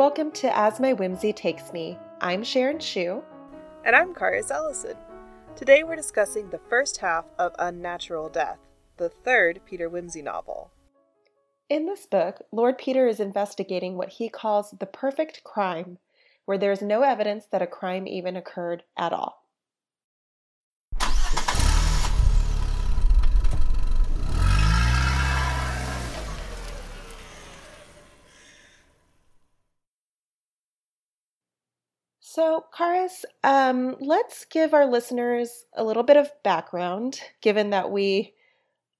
Welcome to As My Whimsy Takes Me. I'm Sharon Shu. And I'm Karis Ellison. Today we're discussing the first half of Unnatural Death, the third Peter Wimsey novel. In this book, Lord Peter is investigating what he calls the perfect crime, where there is no evidence that a crime even occurred at all. So, Karis, um, let's give our listeners a little bit of background, given that we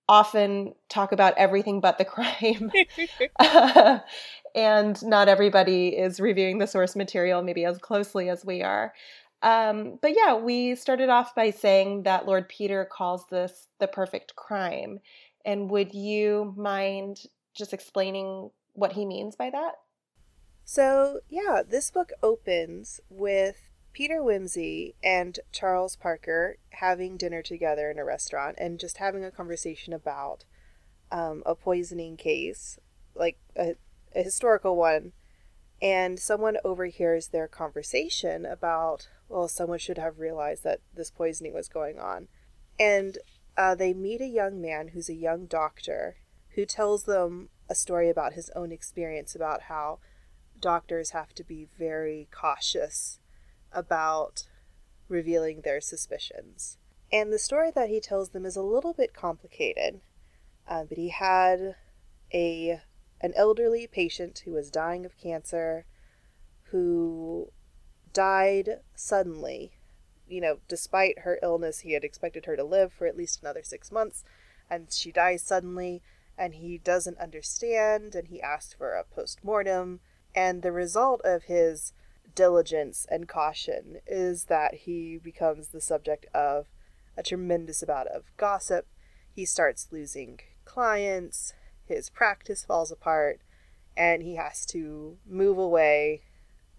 often talk about everything but the crime. and not everybody is reviewing the source material maybe as closely as we are. Um, but yeah, we started off by saying that Lord Peter calls this the perfect crime. And would you mind just explaining what he means by that? So, yeah, this book opens with Peter Wimsey and Charles Parker having dinner together in a restaurant and just having a conversation about um, a poisoning case, like a, a historical one. And someone overhears their conversation about, well, someone should have realized that this poisoning was going on. And uh, they meet a young man who's a young doctor who tells them a story about his own experience about how doctors have to be very cautious about revealing their suspicions. And the story that he tells them is a little bit complicated, uh, but he had a an elderly patient who was dying of cancer, who died suddenly. You know, despite her illness, he had expected her to live for at least another six months, and she dies suddenly, and he doesn't understand, and he asked for a post mortem and the result of his diligence and caution is that he becomes the subject of a tremendous amount of gossip. He starts losing clients, his practice falls apart, and he has to move away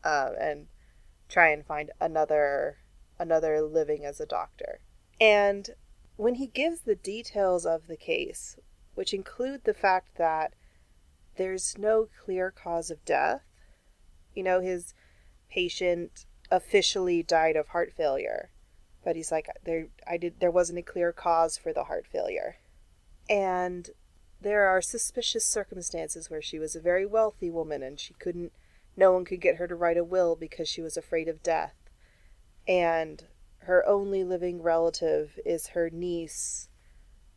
uh, and try and find another another living as a doctor. And when he gives the details of the case, which include the fact that there's no clear cause of death. You know, his patient officially died of heart failure, but he's like there I did there wasn't a clear cause for the heart failure. And there are suspicious circumstances where she was a very wealthy woman and she couldn't no one could get her to write a will because she was afraid of death. And her only living relative is her niece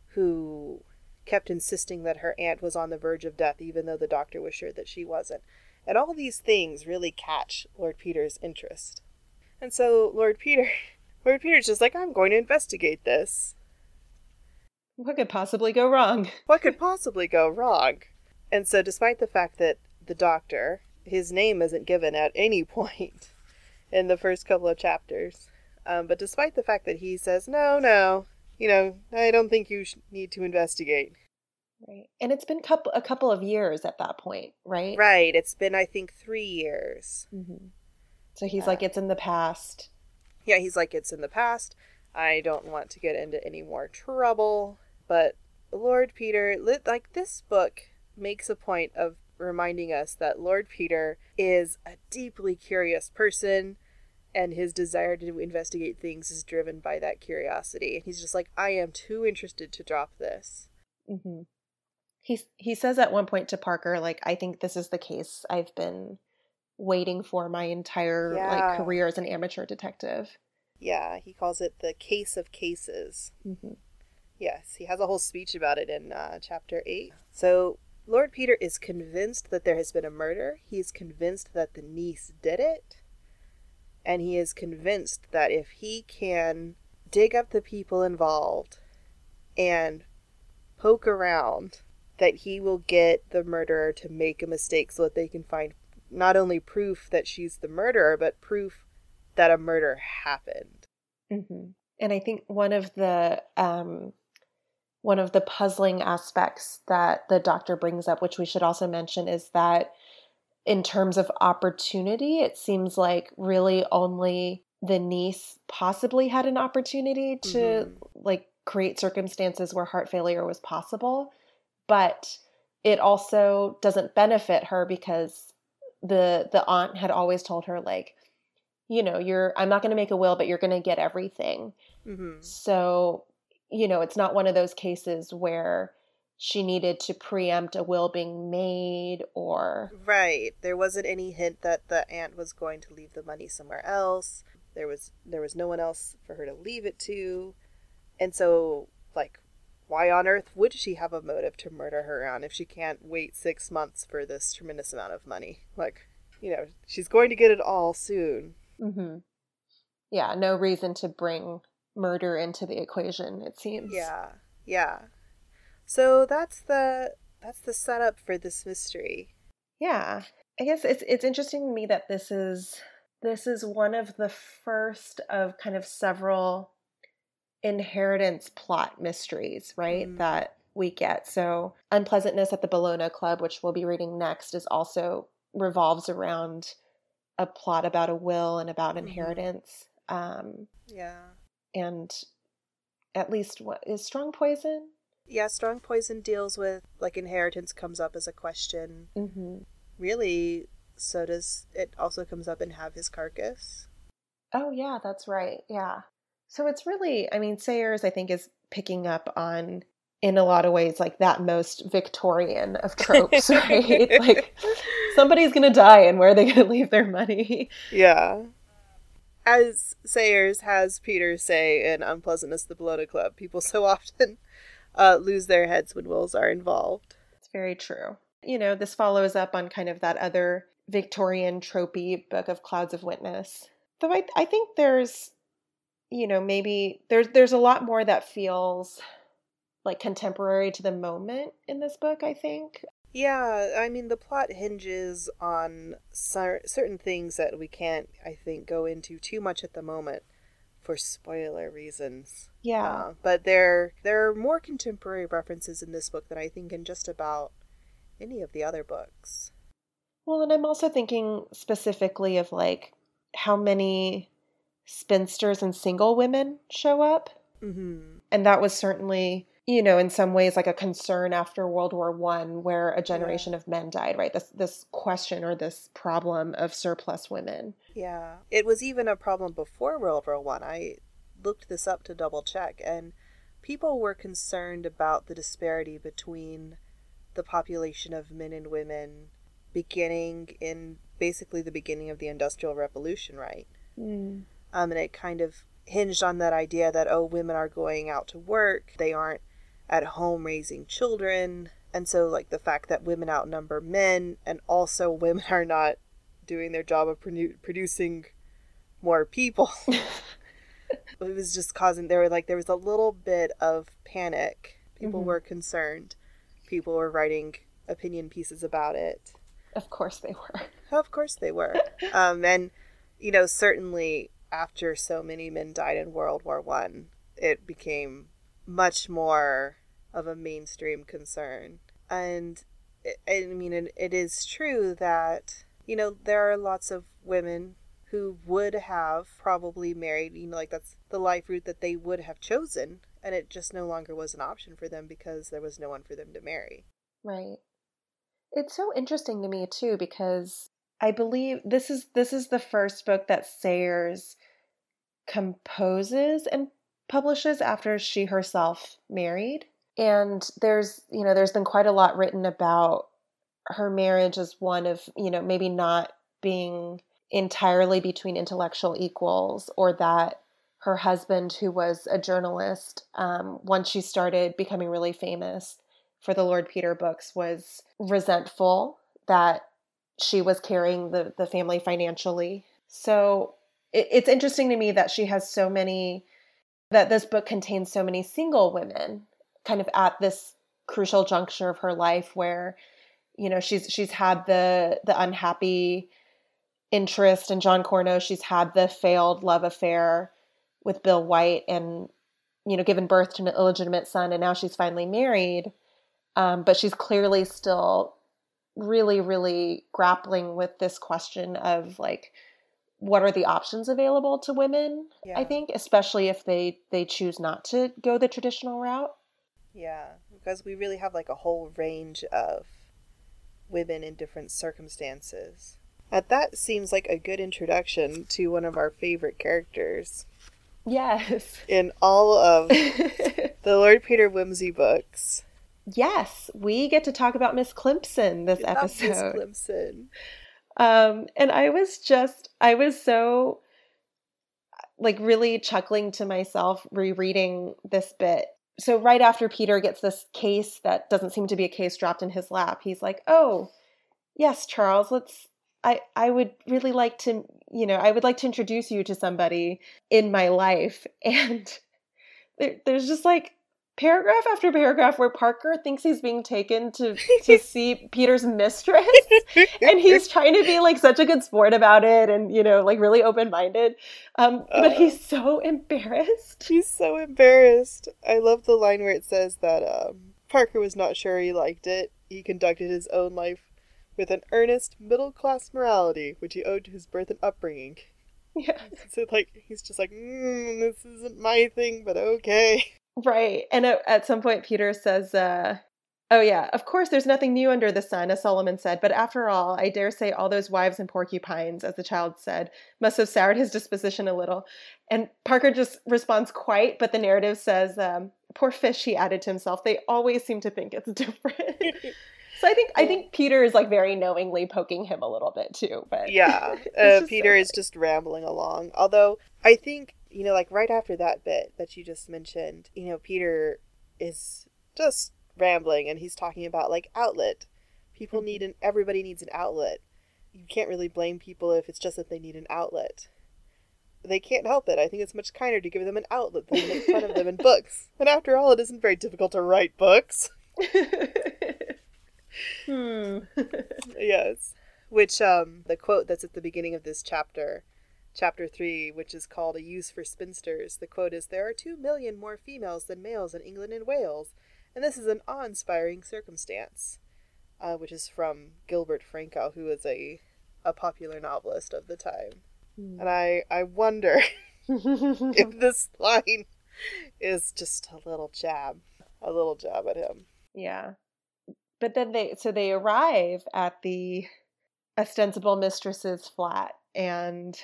who kept insisting that her aunt was on the verge of death, even though the doctor was sure that she wasn't. And all these things really catch Lord Peter's interest. And so Lord Peter, Lord Peter's just like, I'm going to investigate this. What could possibly go wrong? What could possibly go wrong? And so, despite the fact that the doctor, his name isn't given at any point in the first couple of chapters, um, but despite the fact that he says, no, no, you know, I don't think you need to investigate. Right. And it's been couple, a couple of years at that point, right? Right. It's been, I think, three years. Mm-hmm. So he's uh, like, it's in the past. Yeah, he's like, it's in the past. I don't want to get into any more trouble. But Lord Peter, like, this book makes a point of reminding us that Lord Peter is a deeply curious person and his desire to investigate things is driven by that curiosity. And he's just like, I am too interested to drop this. Mm-hmm. He he says at one point to Parker, like, I think this is the case I've been waiting for my entire yeah. like career as an amateur detective. Yeah, he calls it the case of cases. Mm-hmm. Yes, he has a whole speech about it in uh, chapter eight. So Lord Peter is convinced that there has been a murder. He's convinced that the niece did it and he is convinced that if he can dig up the people involved and poke around, that he will get the murderer to make a mistake so that they can find not only proof that she's the murderer, but proof that a murder happened. Mm-hmm. And I think one of the um, one of the puzzling aspects that the doctor brings up, which we should also mention, is that in terms of opportunity, it seems like really only the niece possibly had an opportunity to mm-hmm. like create circumstances where heart failure was possible, but it also doesn't benefit her because the the aunt had always told her like you know you're i'm not going to make a will but you're going to get everything Mm-hmm. so you know it's not one of those cases where she needed to preempt a will being made or Right. There wasn't any hint that the aunt was going to leave the money somewhere else. There was there was no one else for her to leave it to. And so like why on earth would she have a motive to murder her aunt if she can't wait 6 months for this tremendous amount of money? Like, you know, she's going to get it all soon. hmm yeah no reason to bring murder into the equation it seems Yeah. Yeah. So that's the that's the setup for this mystery. Yeah. I guess it's it's interesting to me that this is this is one of the first of kind of several inheritance plot mysteries, right? Mm. That we get. So Unpleasantness at the Bellona Club, which we'll be reading next, is also revolves around a plot about a will and about Mhm. inheritance. Um Yeah. and at least what is strong poison? Yeah, strong poison deals with like inheritance comes up as a question. Mm-hmm. Really, so does it also comes up and Have His Carcass. Oh yeah, that's right. Yeah. So it's really, I mean, Sayers, I think, is picking up on, in a lot of ways, like that most Victorian of tropes, right? like somebody's gonna die, and where are they gonna leave their money? Yeah. As Sayers has Peter say in Unpleasantness the Bellona Club, people so often uh, lose their heads when wills are involved. It's very true. You know, this follows up on kind of that other Victorian tropey book of Clouds of Witness. Though I, I think there's, you know, maybe there's there's a lot more that feels like contemporary to the moment in this book. I think. Yeah, I mean, the plot hinges on cer- certain things that we can't, I think, go into too much at the moment for spoiler reasons. Yeah. Uh, but there there are more contemporary references in this book than I think in just about any of the other books. Well, and I'm also thinking specifically of like how many spinsters and single women show up. Mm-hmm. And that was certainly, you know, in some ways like a concern after World War One, where a generation of men died, right? This this question or this problem of surplus women. Yeah, it was even a problem before World War One. I. looked this up to double check, and people were concerned about the disparity between the population of men and women beginning in basically the beginning of the Industrial Revolution, right? Mm. Um, and it kind of hinged on that idea that, oh, women are going out to work, they aren't at home raising children. And so, like, the fact that women outnumber men and also women are not doing their job of produ- producing more people. it was just causing, there were like, there was a little bit of panic. People Mhm. were concerned. People were writing opinion pieces about it. Of course they were. Of course they were. um, and you know, certainly after so many men died in World War One, it became much more of a mainstream concern. And it, I mean, it, it is true that you know there are lots of women who would have probably married. You know, like that's the life route that they would have chosen, and it just no longer was an option for them because there was no one for them to marry. Right. It's so interesting to me too because I believe this is this is the first book that Sayers composes and publishes after she herself married. And there's, you know, there's been quite a lot written about her marriage as one of, you know, maybe not being entirely between intellectual equals or that her husband, who was a journalist, um, once she started becoming really famous for the Lord Peter books, was resentful that she was carrying the, the family financially. So it, it's interesting to me that she has so many, that this book contains so many single women kind of at this crucial juncture of her life where you know she's she's had the the unhappy interest in John Cournos she's had the failed love affair with Bill White and you know given birth to an illegitimate son and now she's finally married. Um, but she's clearly still really really grappling with this question of like what are the options available to women Yeah. i think especially if they they choose not to go the traditional route Yeah, because we really have like a whole range of women in different circumstances. That that seems like a good introduction to one of our favorite characters Yes. in all of the Lord Peter Wimsey books. yes, we get to talk about Miss Climpson this Not Miss episode. Climpson. Um, and I was just, I was so, like, really chuckling to myself rereading this bit. So, right after Peter gets this case that doesn't seem to be a case dropped in his lap, he's like, Oh, yes, Charles, let's, I, I would really like to, you know, I would like to introduce you to somebody in my life. And there, there's just like, paragraph after paragraph where Parker thinks he's being taken to to see Peter's mistress and he's trying to be like such a good sport about it and you know like really open-minded um but Uh. he's so embarrassed He's so embarrassed. I love the line where it says that um, Parker was not sure he liked it. He conducted his own life with an earnest middle class morality, which he owed to his birth and upbringing. yeah So like he's just like, mm, this isn't my thing, but okay. Right and at, some point Peter says uh Oh yeah, of course there's nothing new under the sun, as Solomon said, but after all, I dare say all those wives and porcupines, as the child said, must have soured his disposition a little. And Parker just responds quite, but the narrative says, um, poor fish, he added to himself, they always seem to think it's different. so I think I think Peter is like very knowingly poking him a little bit too. But yeah, uh, Peter so is just rambling along. Although I think you know, like right after that bit that you just mentioned, you know, Peter is just rambling and he's talking about like outlet. People Mhm. need an everybody needs an outlet. You can't really blame people if it's just that they need an outlet. They can't help it. I think it's much kinder to give them an outlet than to make fun of them in books. And after all, it isn't very difficult to write books. hmm. yes. Which um the quote that's at the beginning of this chapter, chapter 3, which is called A Use for Spinsters. The quote is there are 2 million more females than males in England and Wales, and this is an awe-inspiring circumstance. Uh, which is from Gilbert Frankau, who was a a popular novelist of the time. And I I wonder if this line is just a little jab, a little jab at him. Yeah. But then they so they arrive at the ostensible mistress's flat and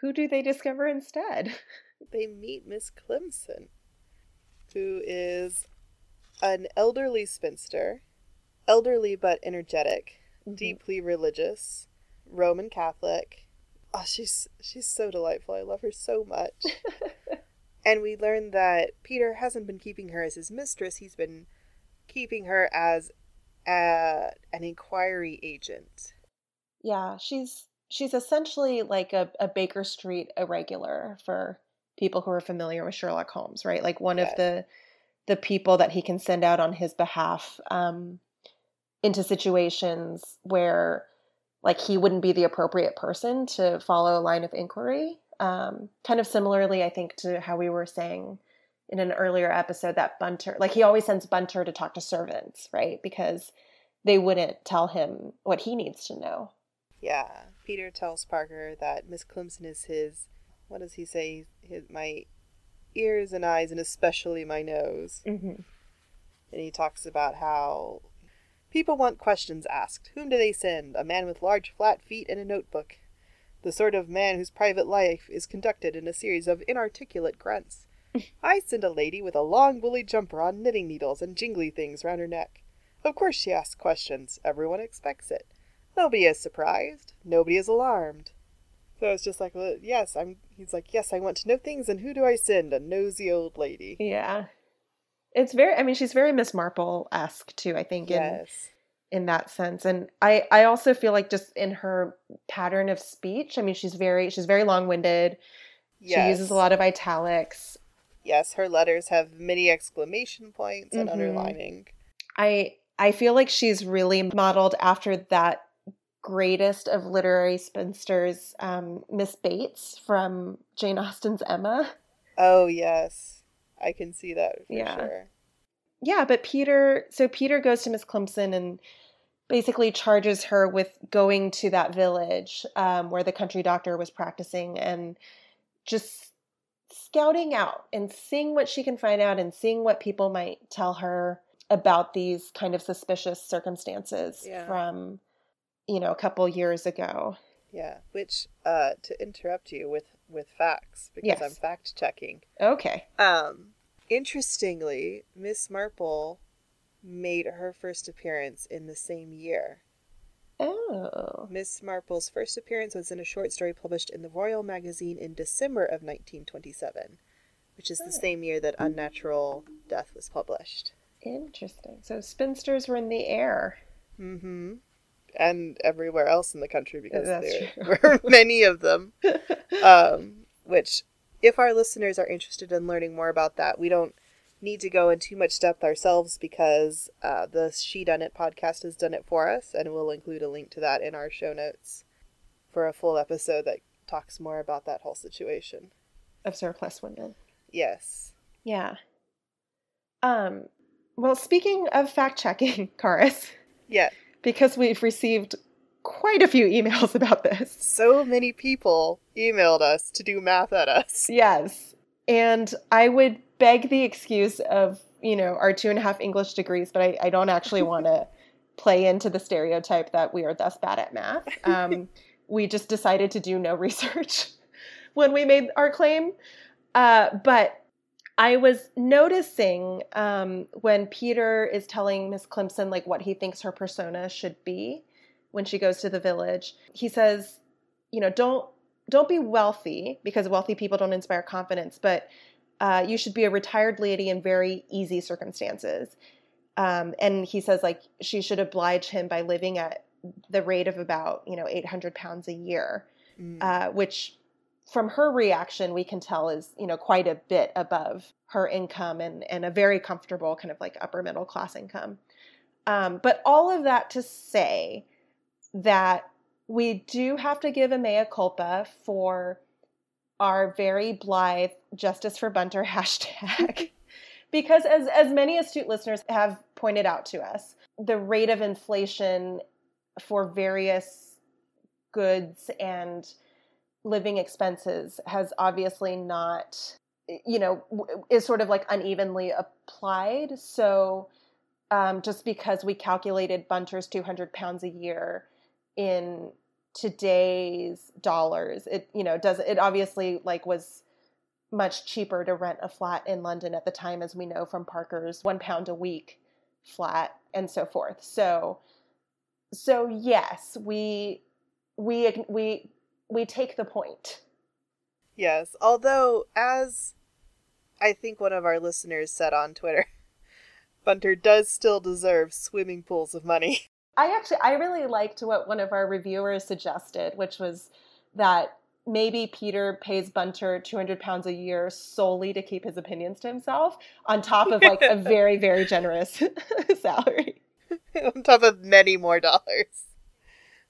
who do they discover instead? they meet Miss Climpson, who is an elderly spinster, elderly but energetic, Mm-hmm. deeply religious, Roman Catholic. Oh, she's she's so delightful. I love her so much. and we learn that Peter hasn't been keeping her as his mistress. He's been keeping her as a, an inquiry agent. Yeah, she's she's essentially like a, a Baker Street irregular for people who are familiar with Sherlock Holmes, right? Like one Yes. of the the people that he can send out on his behalf um, into situations where like he wouldn't be the appropriate person to follow a line of inquiry. Um, kind of similarly, I think, to how we were saying in an earlier episode that Bunter, like he always sends Bunter to talk to servants, right? Because they wouldn't tell him what he needs to know. Yeah, Peter tells Parker that Miss Climpson is his. What does he say? His my ears and eyes, and especially my nose. Mm-hmm. And he talks about how people want questions asked. Whom do they send? A man with large flat feet and a notebook. The sort of man whose private life is conducted in a series of inarticulate grunts. I send a lady with a long woolly jumper on knitting needles and jingly things round her neck. Of course she asks questions. Everyone expects it. Nobody is surprised. Nobody is alarmed. So it's just like, well, yes, I'm. He's like, yes, I want to know things, and who do I send? A nosy old lady. Yeah. It's very I mean she's very Miss Marple esque too, I think, in Yes. in that sense. And I I also feel like just in her pattern of speech, I mean she's very she's very long winded. Yes. She uses a lot of italics. Yes, her letters have many exclamation points and Mhm. underlining. I I feel like she's really modeled after that greatest of literary spinsters, um, Miss Bates from Jane Austen's Emma. Oh yes, I can see that for Yeah. sure. Yeah, but Peter, so Peter goes to Miss Climpson and basically charges her with going to that village um, where the country doctor was practicing and just scouting out and seeing what she can find out and seeing what people might tell her about these kind of suspicious circumstances Yeah. from you know, a couple years ago. Yeah, which uh to interrupt you with with facts because Yes. I'm fact checking. Okay. Um interestingly, Miss Marple made her first appearance in the same year. Oh. Miss Marple's first appearance was in a short story published in the Royal Magazine in December of 1927, which is the Oh. same year that Unnatural Death was published. Interesting. So spinsters were in the air. Mm-hmm. And everywhere else in the country because That's there were many of them. Um, which, if our listeners are interested in learning more about that, we don't need to go in too much depth ourselves because uh, the Shedunnit podcast has done it for us, and we'll include a link to that in our show notes for a full episode that talks more about that whole situation. of surplus women. Yes. Yeah. Um well speaking of fact checking, Karis, Yeah. because we've received quite a few emails about this. So many people emailed us to do math at us. Yes. And I would beg the excuse of, you know, our two and a half English degrees, but I, I don't actually want to play into the stereotype that we are thus bad at math. Um, we just decided to do no research when we made our claim. Uh, but I was noticing um, when Peter is telling Miss Climpson like what he thinks her persona should be when she goes to the village. He says, you know, don't don't be wealthy because wealthy people don't inspire confidence, but uh, you should be a retired lady in very easy circumstances. Um, and he says like she should oblige him by living at the rate of about you know 800 pounds a year, Mm. uh, which from her reaction we can tell is you know quite a bit above her income and and a very comfortable kind of like upper middle class income. Um, but all of that to say that we do have to give a mea culpa for our very blithe justice for bunter hashtag. Because as as many astute listeners have pointed out to us the rate of inflation for various goods and living expenses has obviously not you know is sort of like unevenly applied. So um, just because we calculated bunter's 200 pounds a year in today's dollars. It you know does it obviously like was much cheaper to rent a flat in london at the time as we know from parker's one pound a week flat and so forth. So so yes we we we we take the point. Yes, although as I think one of our listeners said on Twitter, Bunter does still deserve swimming pools of money. I actually I really liked what one of our reviewers suggested, which was that maybe Peter pays Bunter 200 pounds a year solely to keep his opinions to himself, on top of like a very very generous salary. on top of many more dollars.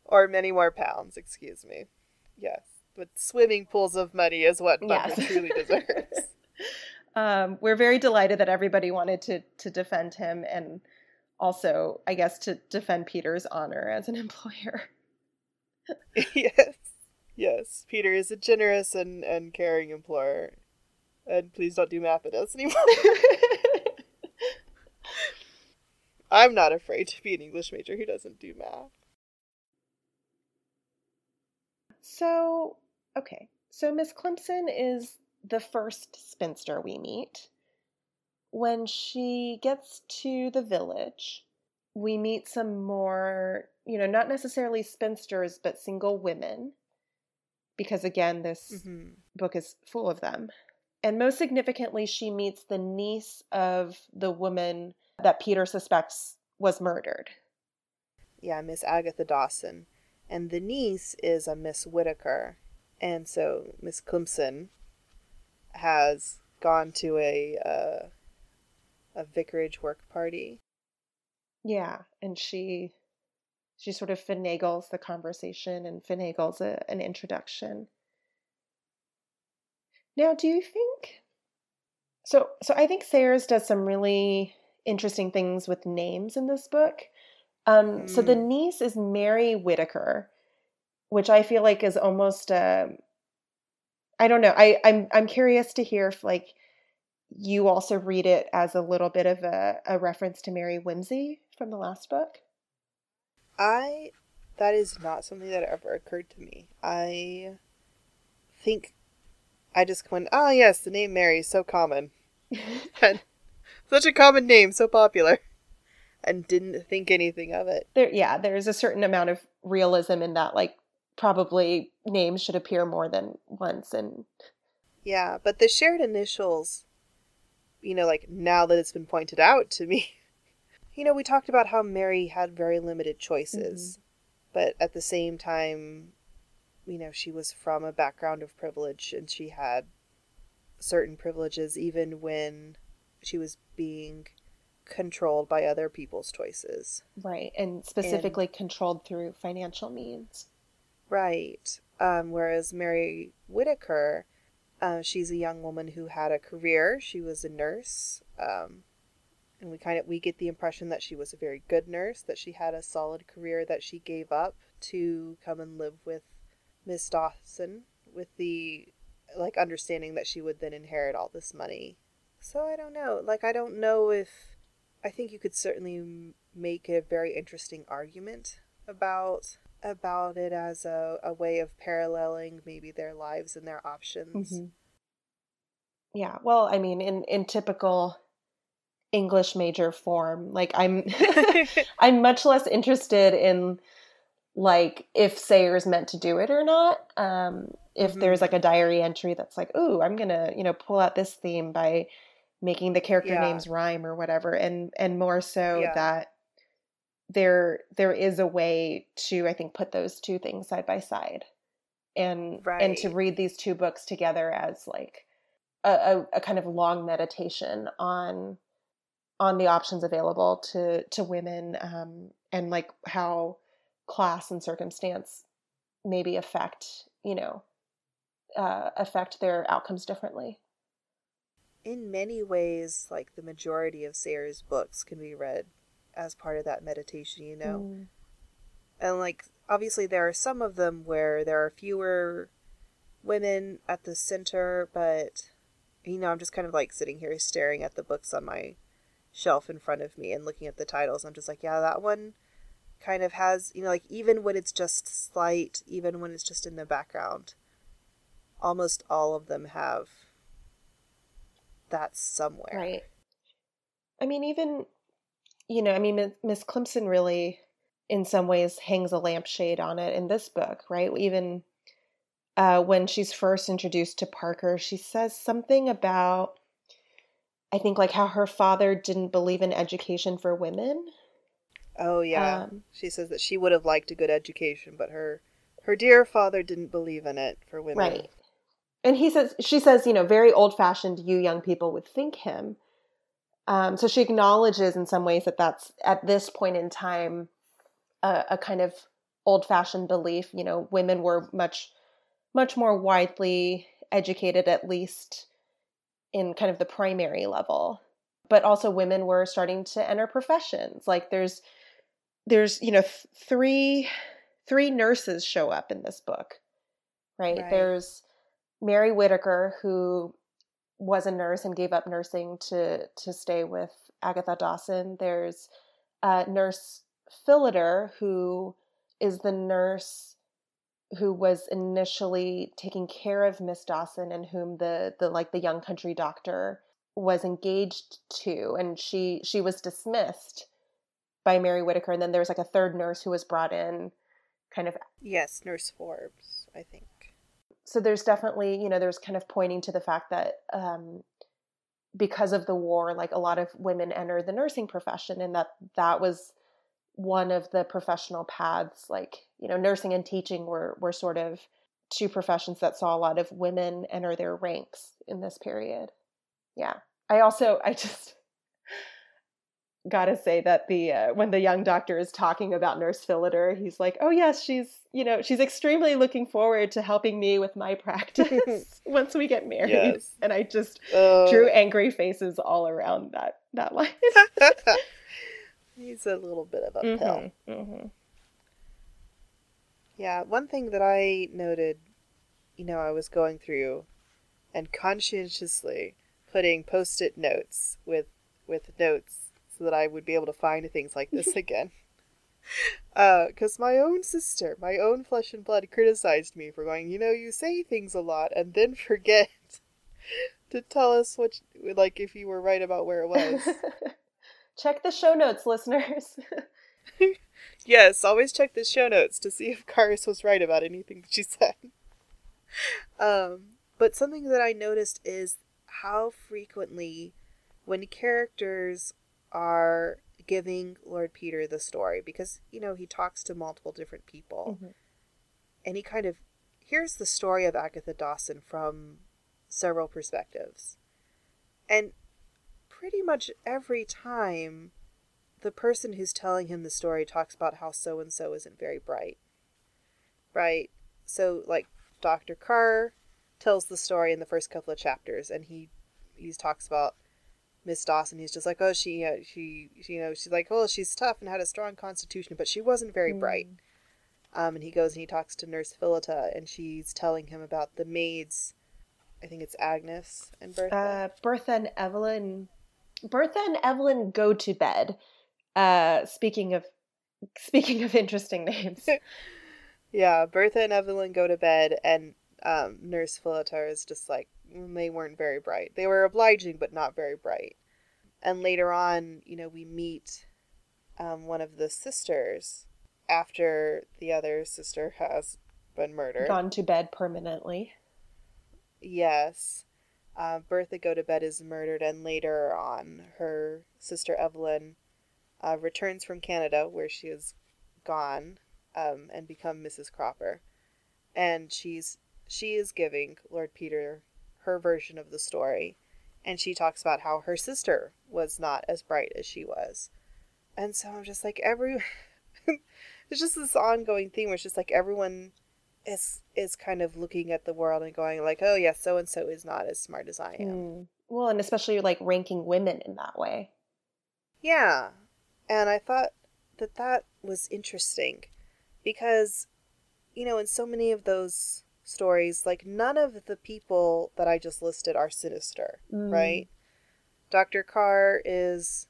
Or many more pounds, excuse me. Yes. But swimming pools of money is what Bunter Yes. truly deserves. Um, we're very delighted that everybody wanted to to defend him and also, I guess, to defend Peter's honor as an employer. yes. Yes. Peter is a generous and, and caring employer. And please don't do math at us anymore. I'm not afraid to be an English major who doesn't do math. So, okay. So Miss Climpson is the first spinster we meet. When she gets to the village, we meet some more, you know, not necessarily spinsters, but single women. Because again, this Mm-hmm. book is full of them. And most significantly, she meets the niece of the woman that Peter suspects was murdered. Yeah, Miss Agatha Dawson. And the niece is a Miss Whitaker. And so Miss Climpson has gone to a uh, a vicarage work party. Yeah, and she she sort of finagles the conversation and finagles a, an introduction. Now, do you think so? So I think Sayers does some really interesting things with names in this book. Um, So the Mm. niece is Mary Whitaker, which I feel like is almost a I don't know. I I'm I'm curious to hear if like you also read it as a little bit of a, a reference to Mary Wimsey from the last book. I that is not something that ever occurred to me. I think I just went, oh ah, yes, the name Mary is so common. and such a common name, so popular. And didn't think anything of it. There yeah, there's a certain amount of realism in that, like probably names should appear more than once and Yeah, but the shared initials, you know, like now that it's been pointed out to me, you know, we talked about how Mary had very limited choices, mm-hmm. but at the same time, you know, she was from a background of privilege and she had certain privileges even when she was being controlled by other people's choices. Right, and specifically and, controlled through financial means. Right. Um, whereas Mary Whitaker, uh, she's a young woman who had a career. She was a nurse, um, and we kind of we get the impression that she was a very good nurse. That she had a solid career that she gave up to come and live with Miss Dawson, with the like understanding that she would then inherit all this money. So I don't know. Like I don't know if I think you could certainly make a very interesting argument about about it as a, a way of paralleling maybe their lives and their options. Mm-hmm. Yeah, well, I mean, in in typical English major form, like I'm I'm much less interested in like if Sayers meant to do it or not. Um, if mm-hmm. there's like a diary entry that's like, "Ooh, I'm gonna you know pull out this theme by making the character yeah. names rhyme or whatever," and and more so yeah. that there there is a way to I think put those two things side by side, and right. and to read these two books together as like a, a, a kind of long meditation on on the options available to to women um, and like how class and circumstance maybe affect you know uh, affect their outcomes differently in many ways like the majority of sayers books can be read as part of that meditation you know mm. and like obviously there are some of them where there are fewer women at the center but you know i'm just kind of like sitting here staring at the books on my shelf in front of me and looking at the titles i'm just like yeah that one kind of has, you know, like even when it's just slight, even when it's just in the background, almost all of them have that somewhere. Right. I mean, even, you know, I mean, Miss Climpson really, in some ways, hangs a lampshade on it in this book, right? Even uh, when she's first introduced to Parker, she says something about, I think, like how her father didn't believe in education for women Oh yeah. Um, she says that she would have liked a good education, but her her dear father didn't believe in it for women. Right. And he says she says, you know, very old fashioned you young people would think him. Um, so she acknowledges in some ways that that's at this point in time a, a kind of old fashioned belief. You know, women were much much more widely educated, at least in kind of the primary level. But also, women were starting to enter professions. Like there's there's you know th- three three nurses show up in this book right? right? there's mary whitaker who was a nurse and gave up nursing to to stay with agatha dawson there's uh, nurse philliter who is the nurse who was initially taking care of miss dawson and whom the the like the young country doctor was engaged to and she she was dismissed by Mary Whitaker, and then there was like a third nurse who was brought in, kind of. Yes, Nurse Forbes, I think. So there's definitely, you know, there's kind of pointing to the fact that um, because of the war, like a lot of women entered the nursing profession, and that that was one of the professional paths. Like, you know, nursing and teaching were were sort of two professions that saw a lot of women enter their ranks in this period. Yeah. I also I just gotta say that the uh, when the young doctor is talking about nurse philliter he's like oh yes she's you know she's extremely looking forward to helping me with my practice once we get married yes. and i just uh, drew angry faces all around that that line he's a little bit of a pill mm-hmm, mm-hmm. yeah one thing that i noted you know i was going through and conscientiously putting post-it notes with with notes so that I would be able to find things like this again. Because uh, my own sister, my own flesh and blood, criticized me for going, you know, you say things a lot and then forget to tell us what, like, if you were right about where it was. check the show notes, listeners. yes, always check the show notes to see if Karis was right about anything that she said. Um, but something that I noticed is how frequently, when characters are giving Lord Peter the story, because, you know, he talks to multiple different people, mm-hmm. and he kind of hears the story of Agatha Dawson from several perspectives. And pretty much every time the person who's telling him the story talks about how so and so isn't very bright. Right? So, like, Dr. Carr tells the story in the first couple of chapters, and he he talks about Miss Dawson. He's just like, oh, she, uh, she, you know, she's like, oh, she's tough and had a strong constitution, but she wasn't very mm. bright. Um, and he goes and he talks to Nurse Philliter, and she's telling him about the maids. I think it's Agnes and Bertha. Uh, Bertha and Evelyn Bertha and Evelyn go to bed. Uh, speaking of speaking of interesting names. yeah, Bertha and Evelyn go to bed, and um, Nurse Philliter is just like they weren't very bright. They were obliging, but not very bright. And later on, you know, we meet um, one of the sisters after the other sister has been murdered, gone to bed permanently. Yes uh, Bertha Gotobed is murdered, and later on, her sister Evelyn uh, returns from Canada, where she is gone, um, and become Mrs. Cropper, and she's she is giving Lord Peter her version of the story, and she talks about how her sister was not as bright as she was, and so I'm just like every. it's just this ongoing theme where it's just like everyone is is kind of looking at the world and going like, oh yes, so and so is not as smart as I am. Mm. Well, and especially like ranking women in that way. Yeah, and I thought that that was interesting because you know in so many of those stories like none of the people that i just listed are sinister mm. right dr carr is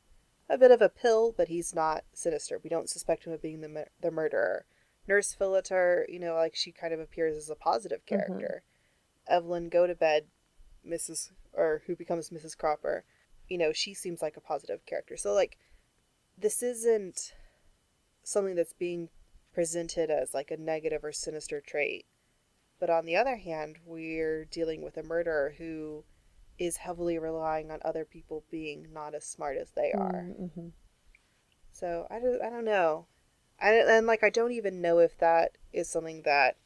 a bit of a pill but he's not sinister we don't suspect him of being the, the murderer Nurse Philliter, you know, like she kind of appears as a positive mm-hmm. character. Mm-hmm. Evelyn Gotobed, Mrs. or who becomes Mrs. Cropper, you know, she seems like a positive character. So like this isn't something that's being presented as like a negative or sinister trait. But on the other hand, we're dealing with a murderer who is heavily relying on other people being not as smart as they are. Mm-hmm. So I don't, I don't know. And, and like I don't even know if that is something that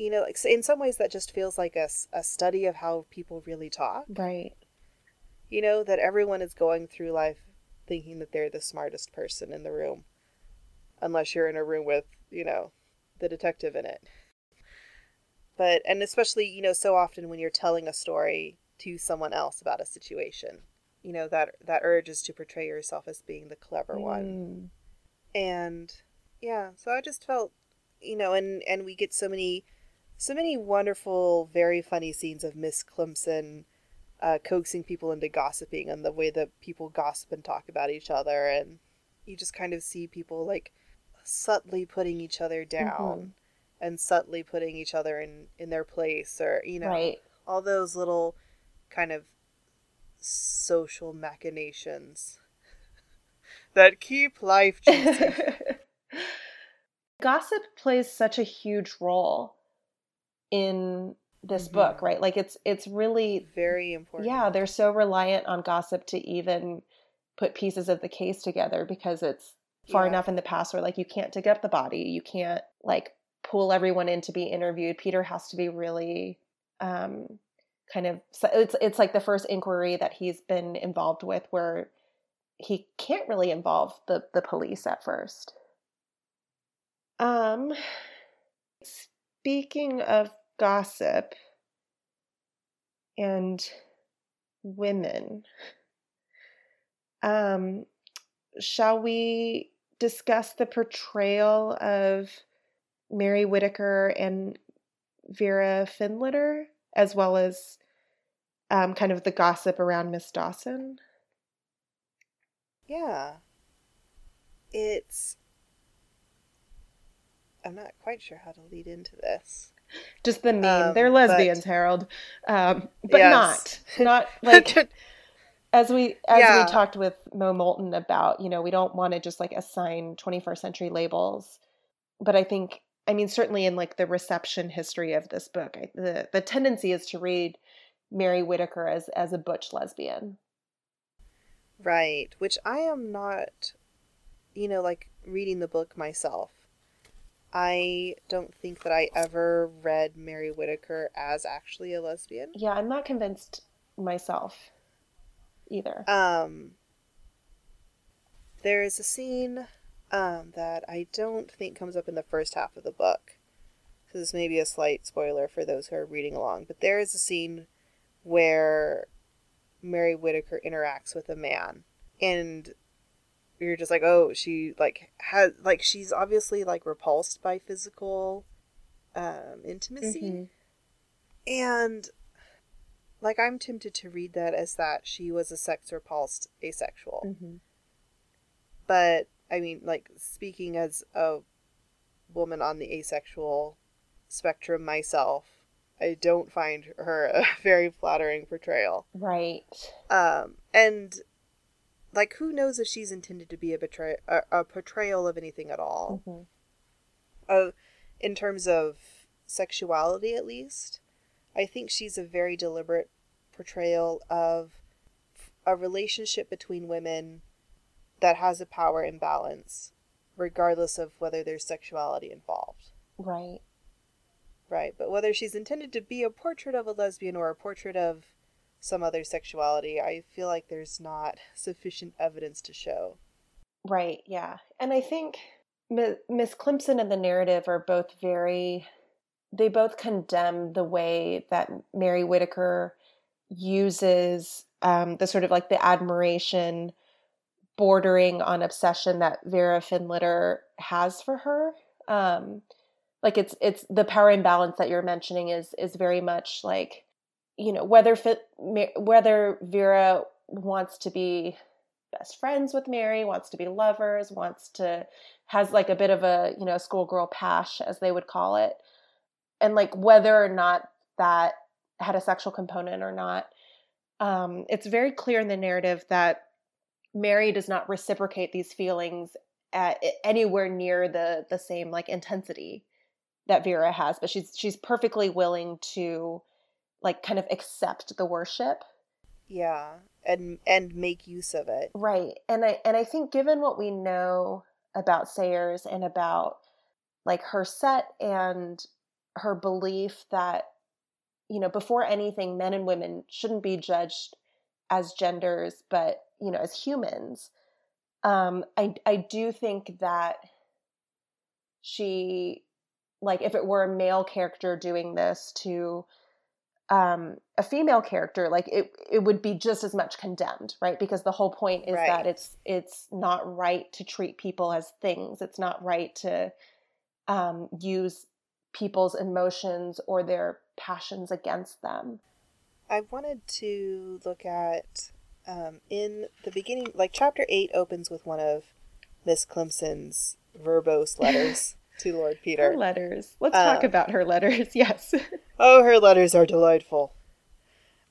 you know, like in some ways that just feels like a, a study of how people really talk. Right. You know, that everyone is going through life thinking that they're the smartest person in the room. Unless you're in a room with, you know, the detective in it. But, and especially, you know, so often when you're telling a story to someone else about a situation, you know, that, that urge is to portray yourself as being the clever mm. one. And yeah so i just felt you know and and we get so many so many wonderful very funny scenes of miss climpson uh, coaxing people into gossiping and the way that people gossip and talk about each other and you just kind of see people like subtly putting each other down mm-hmm. And subtly putting each other in in their place or you know right. all those little kind of social machinations that keep life juicy Gossip plays such a huge role in this mm-hmm. book, right? Like it's it's really very important. Yeah, they're so reliant on gossip to even put pieces of the case together because it's far yeah. enough in the past where like you can't dig up the body, you can't like pull everyone in to be interviewed. Peter has to be really um kind of it's it's like the first inquiry that he's been involved with where he can't really involve the the police at first. Um, speaking of gossip and women, um, shall we discuss the portrayal of Mary Whitaker and Vera Findlater, as well as um, kind of the gossip around Miss Dawson? Yeah. It's I'm not quite sure how to lead into this. Just the meme. Um, They're but- lesbians, Harold. Um, but Yes. not. Not like as we as Yeah. we talked with Mo Moulton about, you know, we don't want to just like assign 21st century labels. But I think I mean certainly in like the reception history of this book, I, the the tendency is to read Mary Whitaker as as a butch lesbian. Right, which I am not, you know, like reading the book myself. I don't think that I ever read Mary Whitaker as actually a lesbian. Yeah, I'm not convinced myself either. Um, there is a scene um, that I don't think comes up in the first half of the book. So this may be a slight spoiler for those who are reading along, but there is a scene where Mary Whitaker interacts with a man, and you're just like, oh, she like has like she's obviously like repulsed by physical um, intimacy, Mhm. and like I'm tempted to read that as that she was a sex repulsed asexual. Mhm. But I mean, like speaking as a woman on the asexual spectrum myself, I don't find her a very flattering portrayal. Right. Um, and like, who knows if she's intended to be a betray a, a portrayal of anything at all? Mhm. Uh, in terms of sexuality, at least, I think she's a very deliberate portrayal of a relationship between women that has a power imbalance, regardless of whether there's sexuality involved. Right. Right, but whether she's intended to be a portrait of a lesbian or a portrait of some other sexuality, I feel like there's not sufficient evidence to show. Right, yeah. And I think Mi- Miss Climpson and the narrative are both very, they both condemn the way that Mary Whitaker uses um, the sort of like the admiration bordering on obsession that Vera Findlater has for her. Um, like it's it's the power imbalance that you're mentioning is is very much like you know whether whether Vera wants to be best friends with Mary, wants to be lovers, wants to has like a bit of a, you know, schoolgirl pash as they would call it. And like whether or not that had a sexual component or not. Um, it's very clear in the narrative that Mary does not reciprocate these feelings at anywhere near the the same like intensity that Vera has, but she's she's perfectly willing to like kind of accept the worship Yeah, and and make use of it. Right. And I and I think given what we know about Sayers and about like her set and her belief that you know before anything men and women shouldn't be judged as genders but you know as humans um I I do think that she like if it were a male character doing this to um, a female character, like it, it would be just as much condemned, right? Because the whole point is Right. that it's it's not right to treat people as things. It's not right to um, use people's emotions or their passions against them. I wanted to look at um, in the beginning, like chapter eight opens with one of Miss Climpson's verbose letters to Lord Peter. Her letters. Let's talk Uh, about her letters. Yes. Oh, her letters are delightful.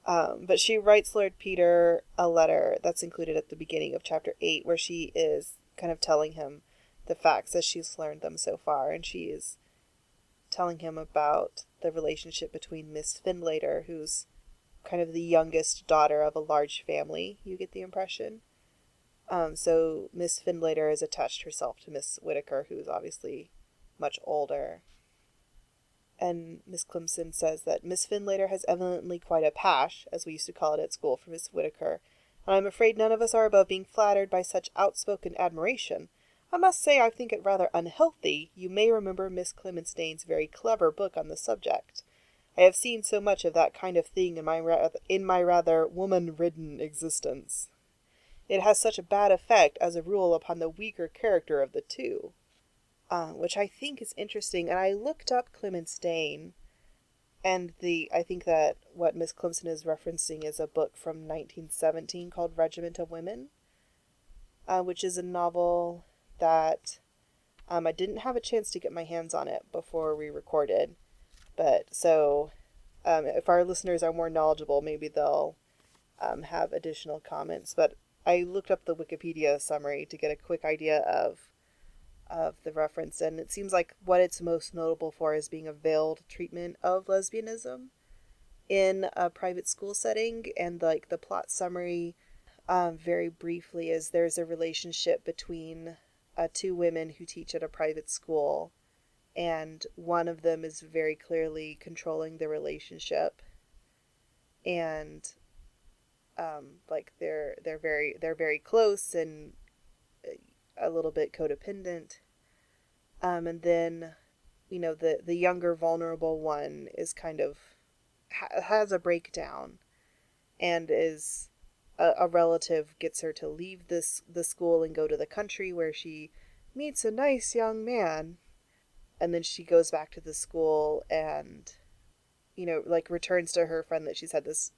Um, but she writes Lord Peter a letter that's included at the beginning of chapter 8, where she is kind of telling him the facts as she's learned them so far. And she is telling him about the relationship between Miss Findlater, who's kind of the youngest daughter of a large family, you get the impression. Um, so Miss Findlater has attached herself to Miss Whitaker, who's obviously much older and Miss Climpson says that Miss Findlater has evidently quite a pash, as we used to call it at school, for Miss Whitaker, and I'm afraid none of us are above being flattered by such outspoken admiration. I must say I think it rather unhealthy. You may remember Miss Clemence Dane's very clever book on the subject. I have seen so much of that kind of thing in my ra- in my rather woman-ridden existence. It has such a bad effect, as a rule, upon the weaker character of the two uh, which I think is interesting. And I looked up Clemence Dane, and the I think that what Miss Clemson is referencing is a book from 1917 called Regiment of Women, uh, which is a novel that Um, I didn't have a chance to get my hands on it before we recorded, but so um, if our listeners are more knowledgeable, maybe they'll um, have additional comments. But I looked up the Wikipedia summary to get a quick idea of of the reference, and it seems like what it's most notable for is being a veiled treatment of lesbianism in a private school setting. And like the plot summary, um, very briefly, is there's a relationship between uh, two women who teach at a private school, and one of them is very clearly controlling the relationship, and um, like they're they're very they're very close and a little bit codependent. Um, and then, you know, the the younger vulnerable one is kind of ha- has a breakdown, and is a, a relative gets her to leave this the school and go to the country where she meets a nice young man, and then she goes back to the school and, you know, like returns to her friend that she's had this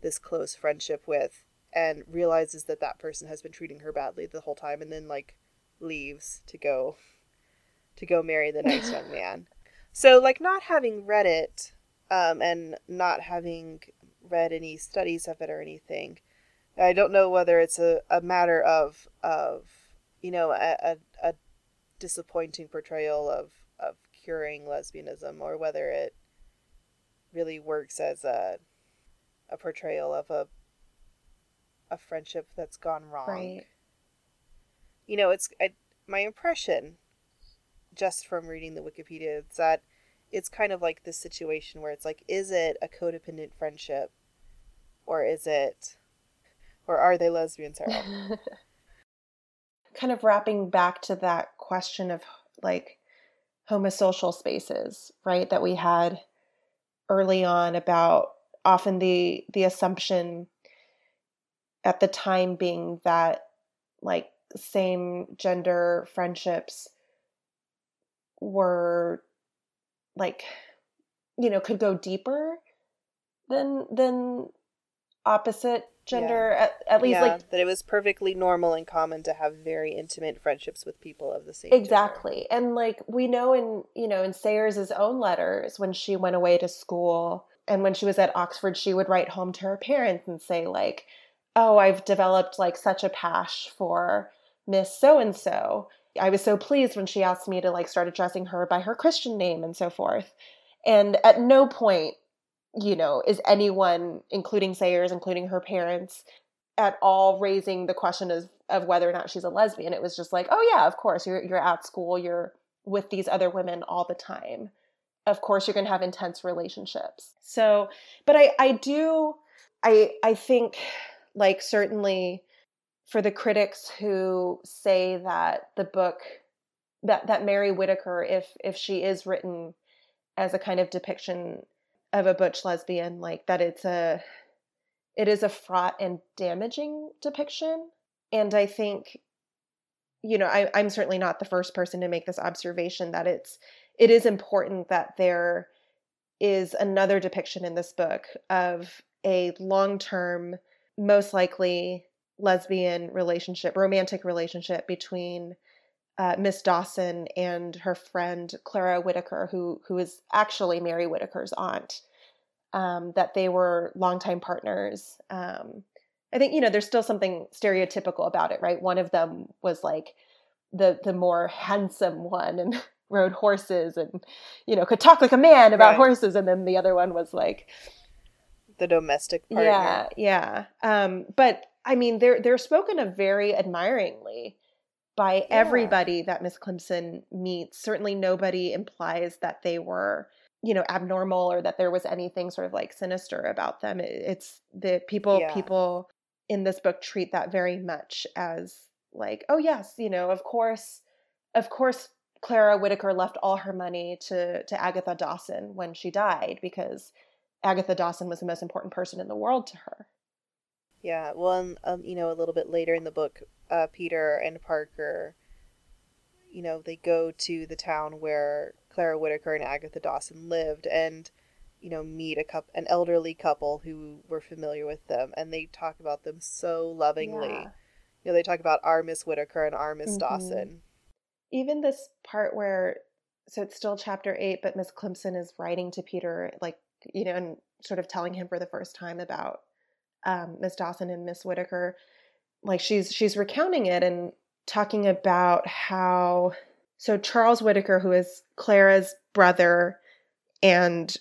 this close friendship with and realizes that that person has been treating her badly the whole time and then like leaves to go to go marry the nice young man. So like not having read it um, and not having read any studies of it or anything, I don't know whether it's a, a matter of of you know a, a, a disappointing portrayal of of curing lesbianism or whether it really works as a a portrayal of a a friendship that's gone wrong. Right. You know, it's I, my impression, just from reading the Wikipedia, is that it's kind of like this situation where it's like, is it a codependent friendship, or is it, or are they lesbians? kind of wrapping back to that question of like homosocial spaces, right? That we had early on about often the the assumption at the time being that like same gender friendships were like you know could go deeper than than opposite gender yeah. at, at least yeah, like that it was perfectly normal and common to have very intimate friendships with people of the same exactly gender. and like we know in you know in sayers's own letters when she went away to school and when she was at oxford she would write home to her parents and say like oh i've developed like such a pash for miss so and so i was so pleased when she asked me to like start addressing her by her christian name and so forth and at no point you know, is anyone, including Sayers, including her parents, at all raising the question of, of whether or not she's a lesbian. It was just like, oh yeah, of course, you're you're at school, you're with these other women all the time. Of course you're gonna have intense relationships. So but I I do I I think like certainly for the critics who say that the book that that Mary Whitaker, if if she is written as a kind of depiction of a butch lesbian like that it's a it is a fraught and damaging depiction and i think you know I, i'm certainly not the first person to make this observation that it's it is important that there is another depiction in this book of a long-term most likely lesbian relationship romantic relationship between uh, Miss Dawson and her friend Clara Whitaker, who who is actually Mary Whitaker's aunt, um, that they were longtime partners. Um, I think you know there's still something stereotypical about it, right? One of them was like the the more handsome one and rode horses and you know could talk like a man about right. horses, and then the other one was like the domestic partner. Yeah, yeah. Um, but I mean, they're they're spoken of very admiringly by yeah. everybody that Miss Climpson meets. Certainly, nobody implies that they were, you know, abnormal or that there was anything sort of like sinister about them. It's the people yeah. people in this book treat that very much as like, oh yes, you know, of course, of course, Clara Whitaker left all her money to to Agatha Dawson when she died because Agatha Dawson was the most important person in the world to her. Yeah, well, and, um, you know, a little bit later in the book, uh, Peter and Parker, you know, they go to the town where Clara Whitaker and Agatha Dawson lived, and you know, meet a couple, an elderly couple who were familiar with them, and they talk about them so lovingly. Yeah. You know, they talk about our Miss Whitaker and our Miss mm-hmm. Dawson. even this part where so it's still chapter eight, but Miss Climpson is writing to Peter, like, you know, and sort of telling him for the first time about um, Miss Dawson and Miss Whitaker. Like she's she's recounting it and talking about how so Charles Whitaker, who is Clara's brother, and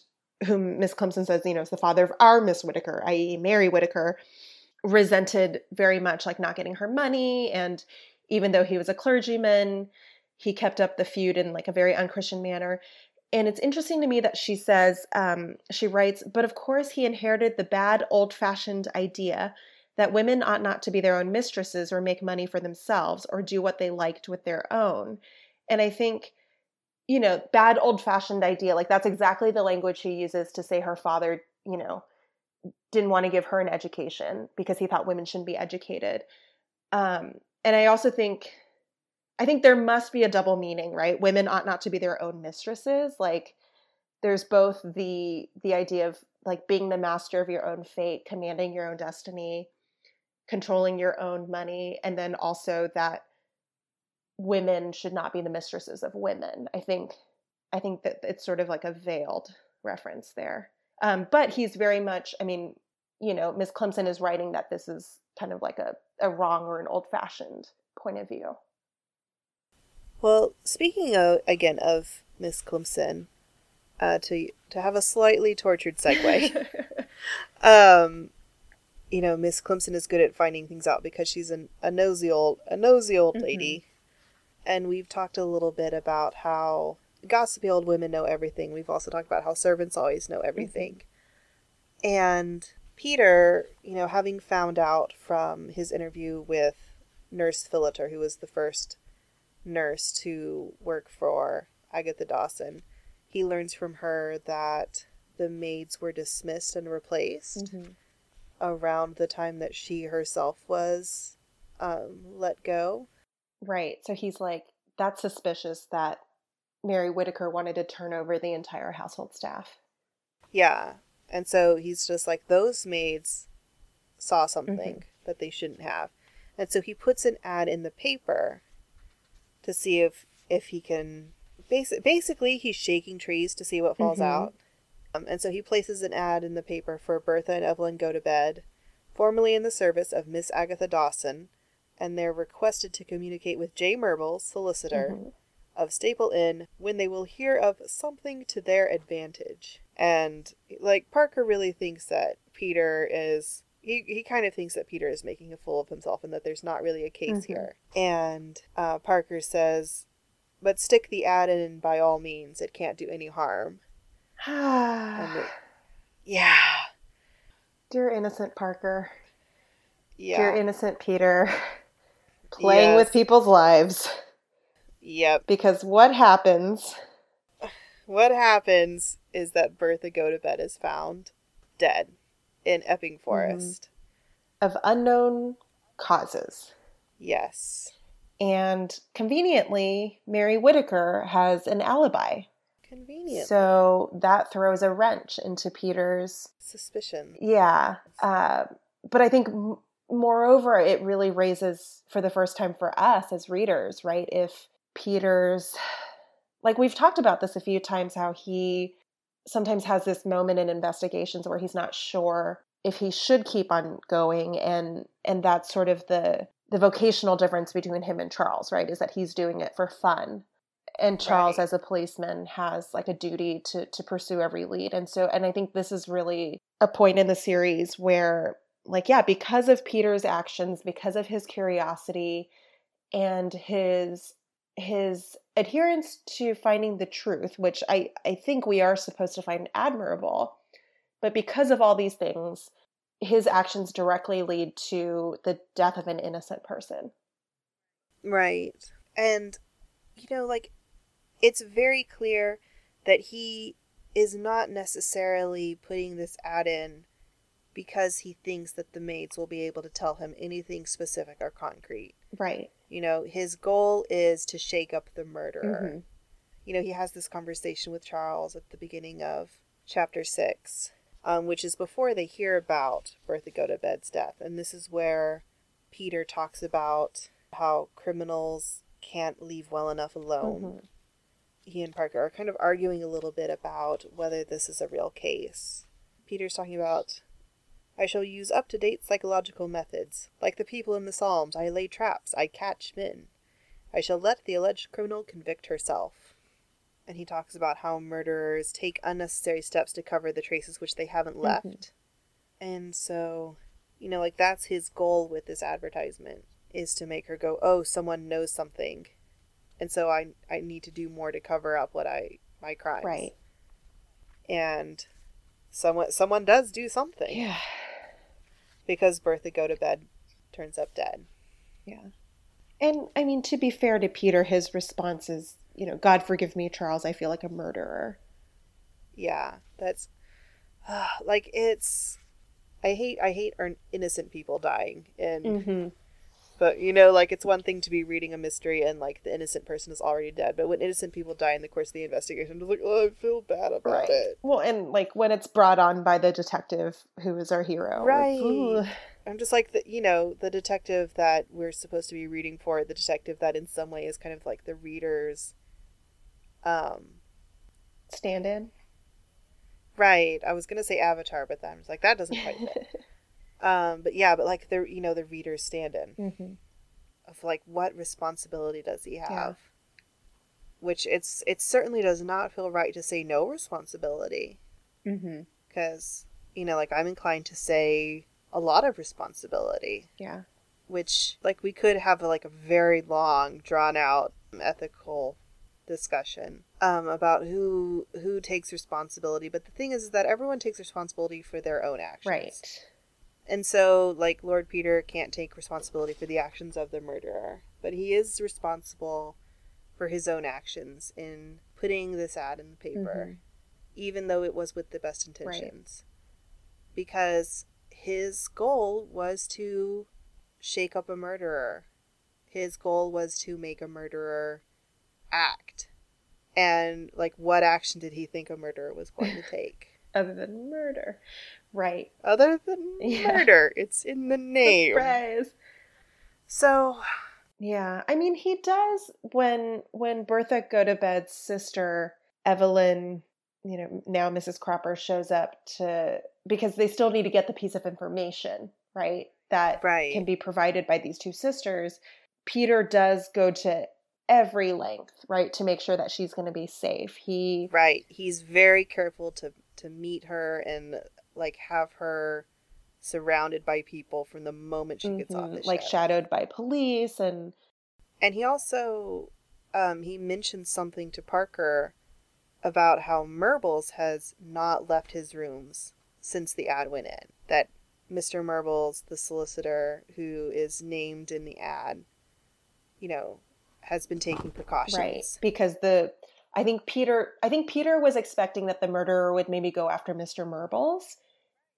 whom Miss Climpson says, you know, is the father of our Miss Whitaker, i.e., Mary Whitaker, resented very much like not getting her money. And even though he was a clergyman, he kept up the feud in like a very unchristian manner. And it's interesting to me that she says, um, she writes, but of course he inherited the bad old fashioned idea that women ought not to be their own mistresses or make money for themselves or do what they liked with their own. And I think, you know, bad old fashioned idea, like that's exactly the language she uses to say her father, you know, didn't want to give her an education because he thought women shouldn't be educated. Um, and I also think, I think there must be a double meaning, right? Women ought not to be their own mistresses. Like, there's both the the idea of like being the master of your own fate, commanding your own destiny, controlling your own money, and then also that women should not be the mistresses of women. I think I think that it's sort of like a veiled reference there. Um, but he's very much, I mean, you know, Miss Climpson is writing that this is kind of like a, a wrong or an old fashioned point of view. Well, speaking of again of Miss Climpson, uh, to to have a slightly tortured segue, um, you know, Miss Climpson is good at finding things out because she's an, a nosy old a nosy old mm-hmm. lady, and we've talked a little bit about how gossipy old women know everything. We've also talked about how servants always know everything, mm-hmm. and Peter, you know, having found out from his interview with Nurse Philliter, who was the first nurse to work for Agatha Dawson, he learns from her that the maids were dismissed and replaced mm-hmm. around the time that she herself was um, let go. Right. So he's like, that's suspicious that Mary Whitaker wanted to turn over the entire household staff. Yeah. And so he's just like, those maids saw something mm-hmm. that they shouldn't have. And so he puts an ad in the paper to see if if he can basic, basically he's shaking trees to see what falls mm-hmm. out. Um, and so he places an ad in the paper for Bertha and Evelyn Gotobed, formerly in the service of Miss Agatha Dawson, and they're requested to communicate with J. Murbles, solicitor mm-hmm. of Staple Inn, when they will hear of something to their advantage. And like Parker really thinks that Peter is he, he kind of thinks that Peter is making a fool of himself and that there's not really a case mm-hmm. here. And uh, Parker says, but stick the ad in by all means. It can't do any harm. it, yeah. Dear innocent Parker. Yeah. Dear innocent Peter. Playing yes. with people's lives. Yep. Because what happens? What happens is that Bertha Gotobed is found dead in Epping mm-hmm. Forest. Mm-hmm. Of unknown causes. Yes. And conveniently, Mary Whitaker has an alibi. Convenient. So that throws a wrench into Peter's suspicion. Yeah. Uh, but I think, m- moreover, it really raises, for the first time for us as readers, right? If Peter's, like we've talked about this a few times, how he sometimes has this moment in investigations where he's not sure if he should keep on going and and that's sort of the the vocational difference between him and Charles, right? Is that he's doing it for fun. And Charles right. as a policeman has like a duty to to pursue every lead. And so and I think this is really a point in the series where like yeah, because of Peter's actions, because of his curiosity and his his adherence to finding the truth, which I, I think we are supposed to find admirable. But because of all these things, his actions directly lead to the death of an innocent person. Right. And, you know, like, it's very clear that he is not necessarily putting this ad in because he thinks that the maids will be able to tell him anything specific or concrete. Right. You know, his goal is to shake up the murderer. Mm-hmm. You know, he has this conversation with Charles at the beginning of chapter six, um, which is before they hear about Bertha Gotobed's death. And this is where Peter talks about how criminals can't leave well enough alone. Mhm. He and Parker are kind of arguing a little bit about whether this is a real case. Peter's talking about I shall use up to date psychological methods. Like the people in the Psalms, I lay traps, I catch men. I shall let the alleged criminal convict herself. And he talks about how murderers take unnecessary steps to cover the traces which they haven't left. Mhm. And so, you know, like that's his goal with this advertisement is to make her go, "Oh, someone knows something." And so I I need to do more to cover up what I my crimes. Right. And someone someone does do something Yeah. Because Bertha Gotobed turns up dead. Yeah. And I mean, to be fair to Peter, his response is, you know, God forgive me, Charles, I feel like a murderer. Yeah, that's like it's I hate I hate our innocent people dying and Mm-hmm. But you know like it's one thing to be reading a mystery and like the innocent person is already dead but when innocent people die in the course of the investigation it's like oh I feel bad about Right. it. Well, and like when it's brought on by the detective who is our hero. Right. ooh. I'm just like the you know the detective that we're supposed to be reading for the detective that in some way is kind of like the reader's um Stand in. right I was gonna say avatar but then I was like that doesn't quite fit um but yeah but like the you know the reader's stand-in mm-hmm. of like what responsibility does he have Yeah. which it's it certainly does not feel right to say no responsibility Mm-hmm. because you know like i'm inclined to say a lot of responsibility Yeah. which like we could have like a very long drawn out ethical discussion um, about who who takes responsibility but the thing is, is that everyone takes responsibility for their own actions Right. And so like lord peter can't take responsibility for the actions of the murderer but he is responsible for his own actions in putting this ad in the paper Mhm. even though it was with the best intentions. Because his goal was to shake up a murderer. His goal was to make a murderer act. And like what action did he think a murderer was going to take? Other than murder. Right. other than Yeah. murder it's in the name Surprise. so Yeah, I mean he does when when Bertha Gotobed's sister Evelyn, you know, now Mrs. Cropper shows up to because they still need to get the piece of information, right? That right can be provided by these two sisters. Peter does go to every length, right, to make sure that she's going to be safe. He right he's very careful to to meet her and like have her surrounded by people from the moment she gets off Mhm, the like ship. shadowed by police and And he also um, he mentions something to Parker about how Murbles has not left his rooms since the ad went in. That Mr. Murbles, the solicitor who is named in the ad, you know, has been taking precautions. right because the I think Peter I think Peter was expecting that the murderer would maybe go after Mr. Murbles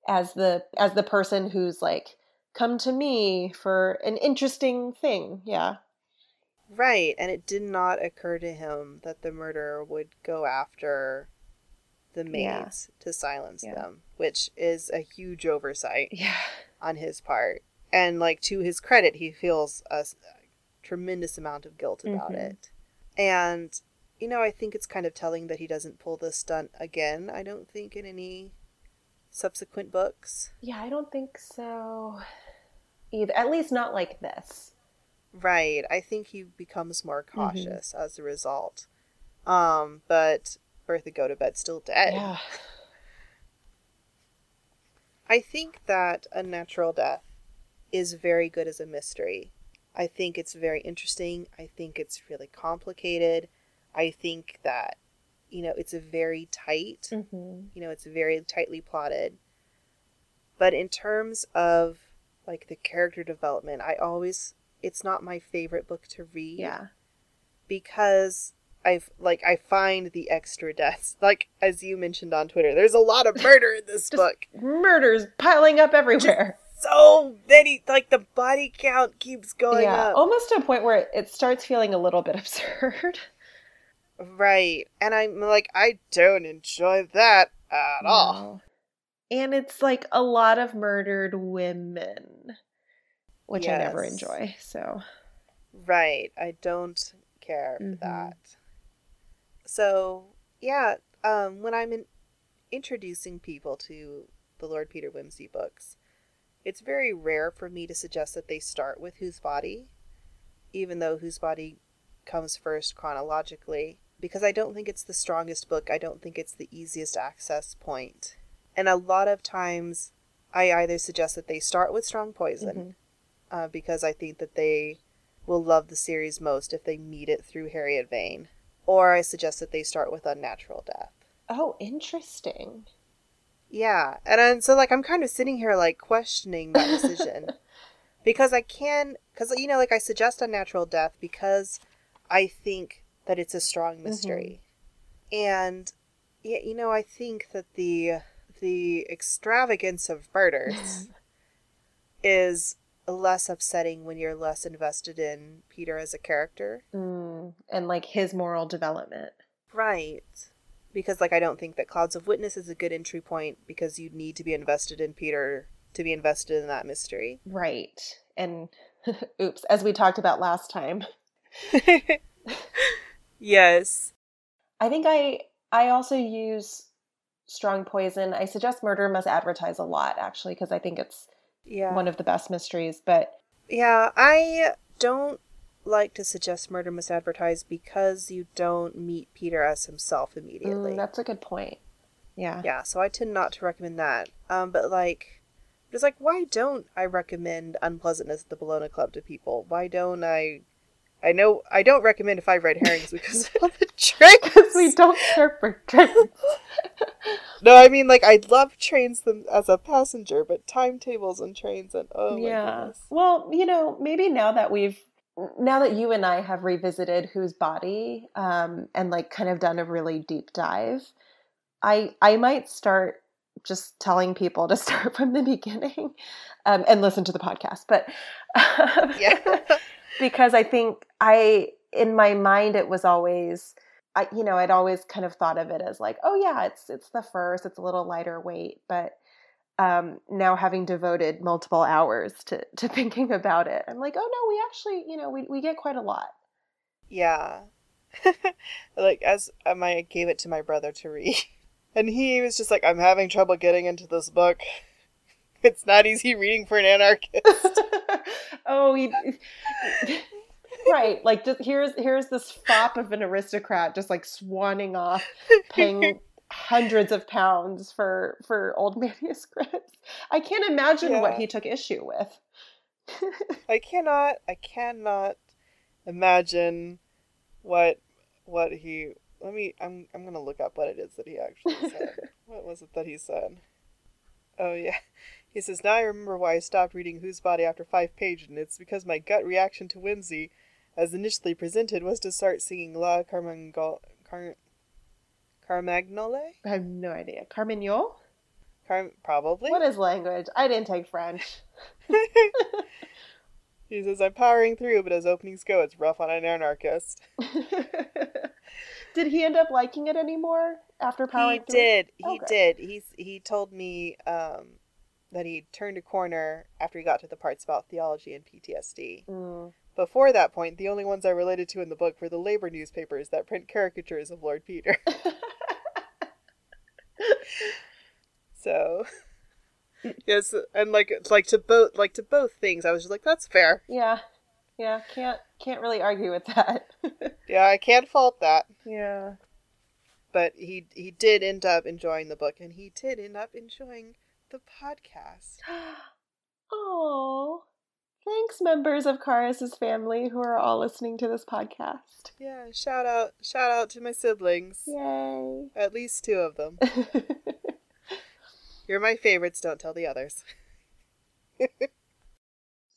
as the as the person who's like come to me for an interesting thing. Yeah. Right, and it did not occur to him that the murderer would go after the Yeah. maids to silence Yeah. them, which is a huge oversight. Yeah. on his part. And like to his credit, he feels a tremendous amount of guilt about Mhm. it. And you know, I think it's kind of telling that he doesn't pull this stunt again. I don't think in any subsequent books. Yeah, I don't think so either. At least not like this. Right. I think he becomes more Mm-hmm. cautious as a result. Um, but Bertha Gotobed still dead. Yeah. I think that Unnatural Death is very good as a mystery. I think it's very interesting. I think it's really complicated. I think that, you know, it's a very tight, hmm you know, it's very tightly plotted. But in terms of like the character development, I always, it's not my favorite book to read Yeah. because I've like I find the extra deaths like as you mentioned on Twitter. There's a lot of murder in this book. Murders piling up everywhere. So many like the body count keeps going yeah. up. Almost to a point where it, it starts feeling a little bit absurd. Right. And I'm like I don't enjoy that at all. And it's like a lot of murdered women, which I never enjoy. So, Right. I don't care Mhm. for that. So, yeah, um, when I'm in- introducing people to the Lord Peter Wimsey books, it's very rare for me to suggest that they start with Whose Body, even though Whose Body comes first chronologically, because I don't think it's the strongest book. I don't think it's the easiest access point. And a lot of times, I either suggest that they start with Strong Poison, Mhm. uh, because I think that they will love the series most if they meet it through Harriet Vane. Or I suggest that they start with Unnatural Death. Oh, interesting. Yeah, and I'm, so like I'm kind of sitting here like questioning that decision because I can because you know like I suggest Unnatural Death because I think that it's a strong mystery, and yeah, you know I think that the the extravagance of murders is less upsetting when you're less invested in Peter as a character. Mm, and like his moral development. Right. Because like I don't think that Clouds of Witness is a good entry point because you need to be invested in Peter to be invested in that mystery. Right. And oops, as we talked about last time, yes. I think I I also use strong poison. I suggest murder must advertise a lot actually because I think it's Yeah. one of the best mysteries, but Yeah, I don't like to suggest Murder Must Advertise because you don't meet Peter as himself immediately. mm, that's a good point. Yeah. yeah, so I tend not to recommend that. Um, but like, it's like, why don't I recommend Unpleasantness at the Bellona Club to people? Why don't I? I know I don't recommend Five Red Herrings because of the trains. Because we don't care for trains. No, I mean like I love trains them as a passenger, but timetables and trains and oh my yeah. Well, you know, maybe now that we've now that you and I have revisited whose body um and like kind of done a really deep dive, I I might start just telling people to start from the beginning um, and listen to the podcast. But Yeah. Because I think I in my mind it was always I you know I'd always kind of thought of it as like oh yeah it's it's the first it's a little lighter weight but um, now having devoted multiple hours to to thinking about it I'm like oh no we actually you know we we get quite a lot Yeah. like as um, I gave it to my brother to read, and he was just like, "I'm having trouble getting into this book. It's not easy reading for an anarchist." oh he, right like just here's here's this fop of an aristocrat just like swanning off paying hundreds of pounds for for old manuscripts i can't imagine what he took issue with I cannot. I cannot imagine what what he. Let me. I'm. I'm gonna look up what it is that he actually said. what was it that he said? Oh yeah. He says, Now I remember why I stopped reading Whose Body after five pages, and it's because my gut reaction to Wimsey, as initially presented, was to start singing La Carmagnole. Car- Carmagnole? i have no idea carmignol Car- probably. what is language i didn't take french he says, I'm powering through, but as openings go, it's rough on an anarchist. did he end up liking it anymore after powering he through? did. He Okay. did. He's he told me um, that he turned a corner after he got to the parts about theology and PTSD. Mm. Before that point, the only ones I related to in the book were the labor newspapers that print caricatures of Lord Peter. so yes, and like like to both like to both things, I was just like, that's fair. yeah yeah can't can't really argue with that Yeah, I can't fault that. yeah But he he did end up enjoying the book, and he did end up enjoying the podcast. Oh, thanks, members of Karis's family who are all listening to this podcast. Yeah, shout out shout out to my siblings. Yay. At least two of them. You're my favorites, don't tell the others.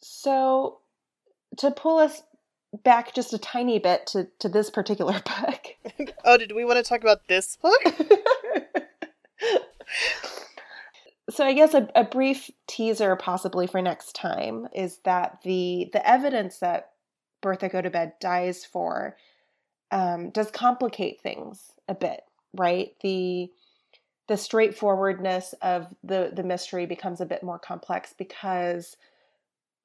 so, to pull us back just a tiny bit to, to this particular book. oh, did we want to talk about this book? so I guess a, a brief teaser possibly for next time is that the the evidence that Bertha Gotobed dies for um, does complicate things a bit, right? The the straightforwardness of the the mystery becomes a bit more complex because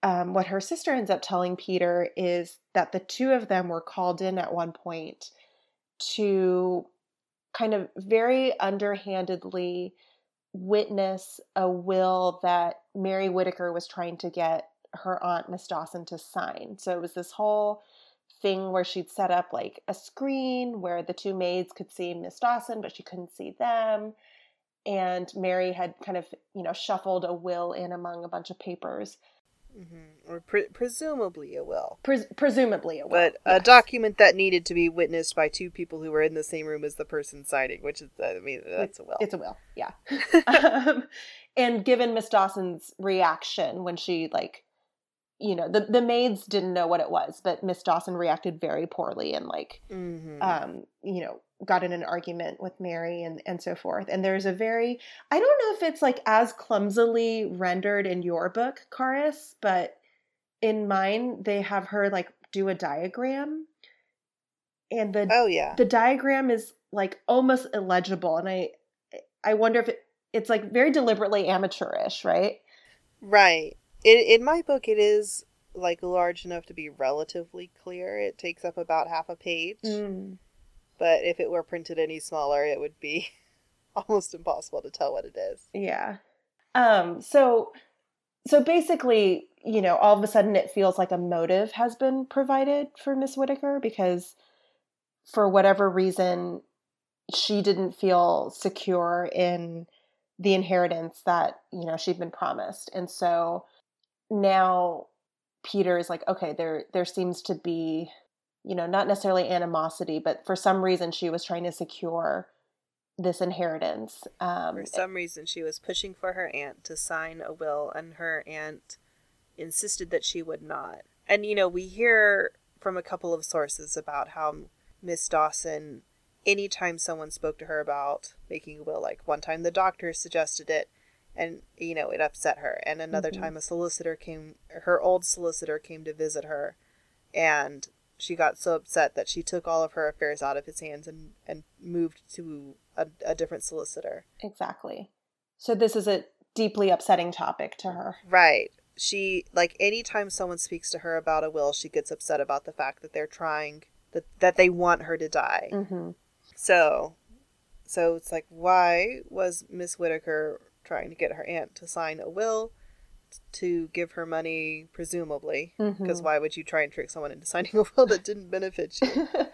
um, what her sister ends up telling Peter is that the two of them were called in at one point to kind of very underhandedly witness a will that Mary Whitaker was trying to get her aunt Miss Dawson to sign. So it was this whole thing where she'd set up like a screen where the two maids could see Miss Dawson, but she couldn't see them. And Mary had kind of, you know, shuffled a will in among a bunch of papers. Mm-hmm. Or pre- presumably a will. Pres- presumably a will. But yes. a document that needed to be witnessed by two people who were in the same room as the person signing, which is, I mean, that's a will. It's a will, yeah. um, and given Miss Dawson's reaction when she, like, you know, the, the maids didn't know what it was, but Miss Dawson reacted very poorly and, like, mm-hmm. um, you know, got in an argument with Mary and, and so forth. And there's a very, I don't know if it's like as clumsily rendered in your book, Karis, but in mine, they have her like do a diagram. And the oh yeah the diagram is like almost illegible, and I I wonder if it, it's like very deliberately amateurish, right? Right. In in my book, it is like large enough to be relatively clear. It takes up about half a page. Mm but if it were printed any smaller, it would be almost impossible to tell what it is. Yeah. Um so so basically, you know, all of a sudden it feels like a motive has been provided for Miss Whitaker because for whatever reason she didn't feel secure in the inheritance that, you know, she'd been promised. And so now Peter is like, okay, there there seems to be you know, not necessarily animosity, but for some reason she was trying to secure this inheritance. Um, for some reason, she was pushing for her aunt to sign a will, and her aunt insisted that she would not. And, you know, we hear from a couple of sources about how Miss Dawson, anytime someone spoke to her about making a will, like one time the doctor suggested it, and, you know, it upset her. And another mm-hmm. time a solicitor came, her old solicitor came to visit her, and she got so upset that she took all of her affairs out of his hands and, and moved to a, a different solicitor. Exactly. So this is a deeply upsetting topic to her. Right. She like anytime someone speaks to her about a will, she gets upset about the fact that they're trying that that they want her to die. Mm-hmm. So, so it's like, why was Miss Whitaker trying to get her aunt to sign a will to give her money, presumably, because mm-hmm. why would you try and trick someone into signing a will that didn't benefit you?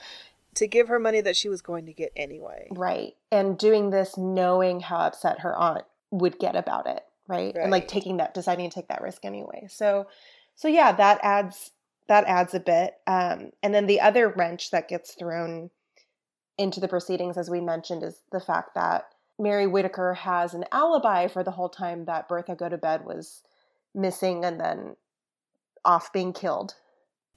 to give her money that she was going to get anyway. Right. And doing this knowing how upset her aunt would get about it, right? right? And like taking that deciding to take that risk anyway. So so yeah, that adds that adds a bit. Um and then the other wrench that gets thrown into the proceedings as we mentioned is the fact that Mary Whitaker has an alibi for the whole time that Bertha Gotobed was missing and then off being killed.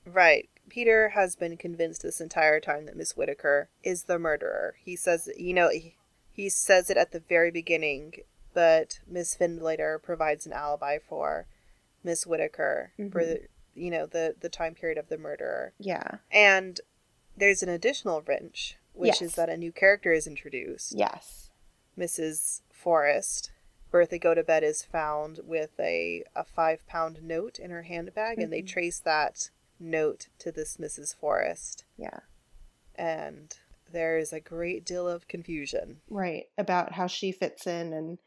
Right. Peter has been convinced this entire time that Miss Whitaker is the murderer. He says, you know, he, he says it at the very beginning, but Miss Findlater provides an alibi for Miss Whitaker mm-hmm. for, you know, the, the time period of the murderer. Yeah. And there's an additional wrench, which yes. is that a new character is introduced. Yes. Mrs. Forrest, Bertha Gotobed is found with a, a five pound note in her handbag, mm-hmm. and they mm-hmm. trace that note to this Mrs. Forrest. Yeah. And there is a great deal of confusion. Right. About how she fits in and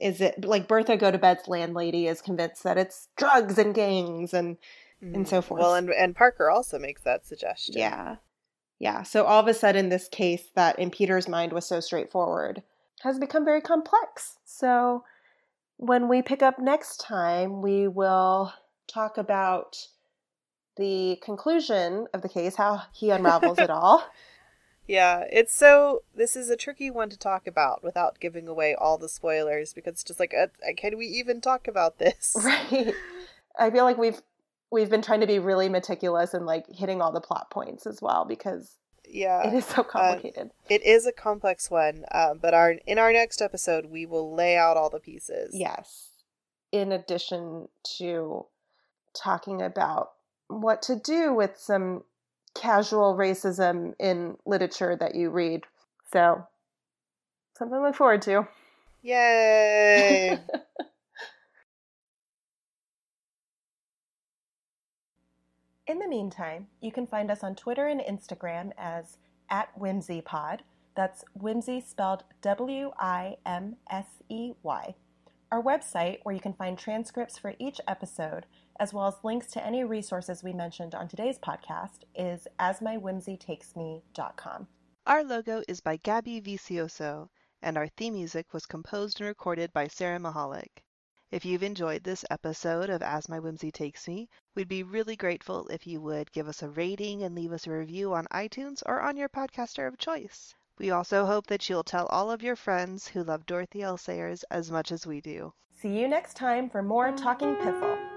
is it like Bertha Gotobed's landlady is convinced that it's drugs and gangs and mm-hmm. and so forth. Well and and Parker also makes that suggestion. Yeah. Yeah. So all of a sudden this case that in Peter's mind was so straightforward has become very complex. So when we pick up next time, we will talk about the conclusion of the case, how he unravels it all. Yeah, it's so. This is a tricky one to talk about without giving away all the spoilers because it's just like, uh, can we even talk about this? Right. I feel like we've we've been trying to be really meticulous and like hitting all the plot points as well because yeah it is so uh, complicated. uh, it is a complex one uh, but our in our next episode we will lay out all the pieces. Yes. In addition to talking about what to do with some casual racism in literature that you read. So something to look forward to. Yay In the meantime, you can find us on Twitter and Instagram as at WimseyPod. That's Wimsey spelled W I M S E Y. Our website, where you can find transcripts for each episode, as well as links to any resources we mentioned on today's podcast, is asmywimseytakesme.com. Our logo is by Gabby Vicioso, and our theme music was composed and recorded by Sarah Mahalik. If you've enjoyed this episode of As My Wimsey Takes Me, we'd be really grateful if you would give us a rating and leave us a review on iTunes or on your podcaster of choice. We also hope that you'll tell all of your friends who love Dorothy L. Sayers as much as we do. See you next time for more Talking Piffle.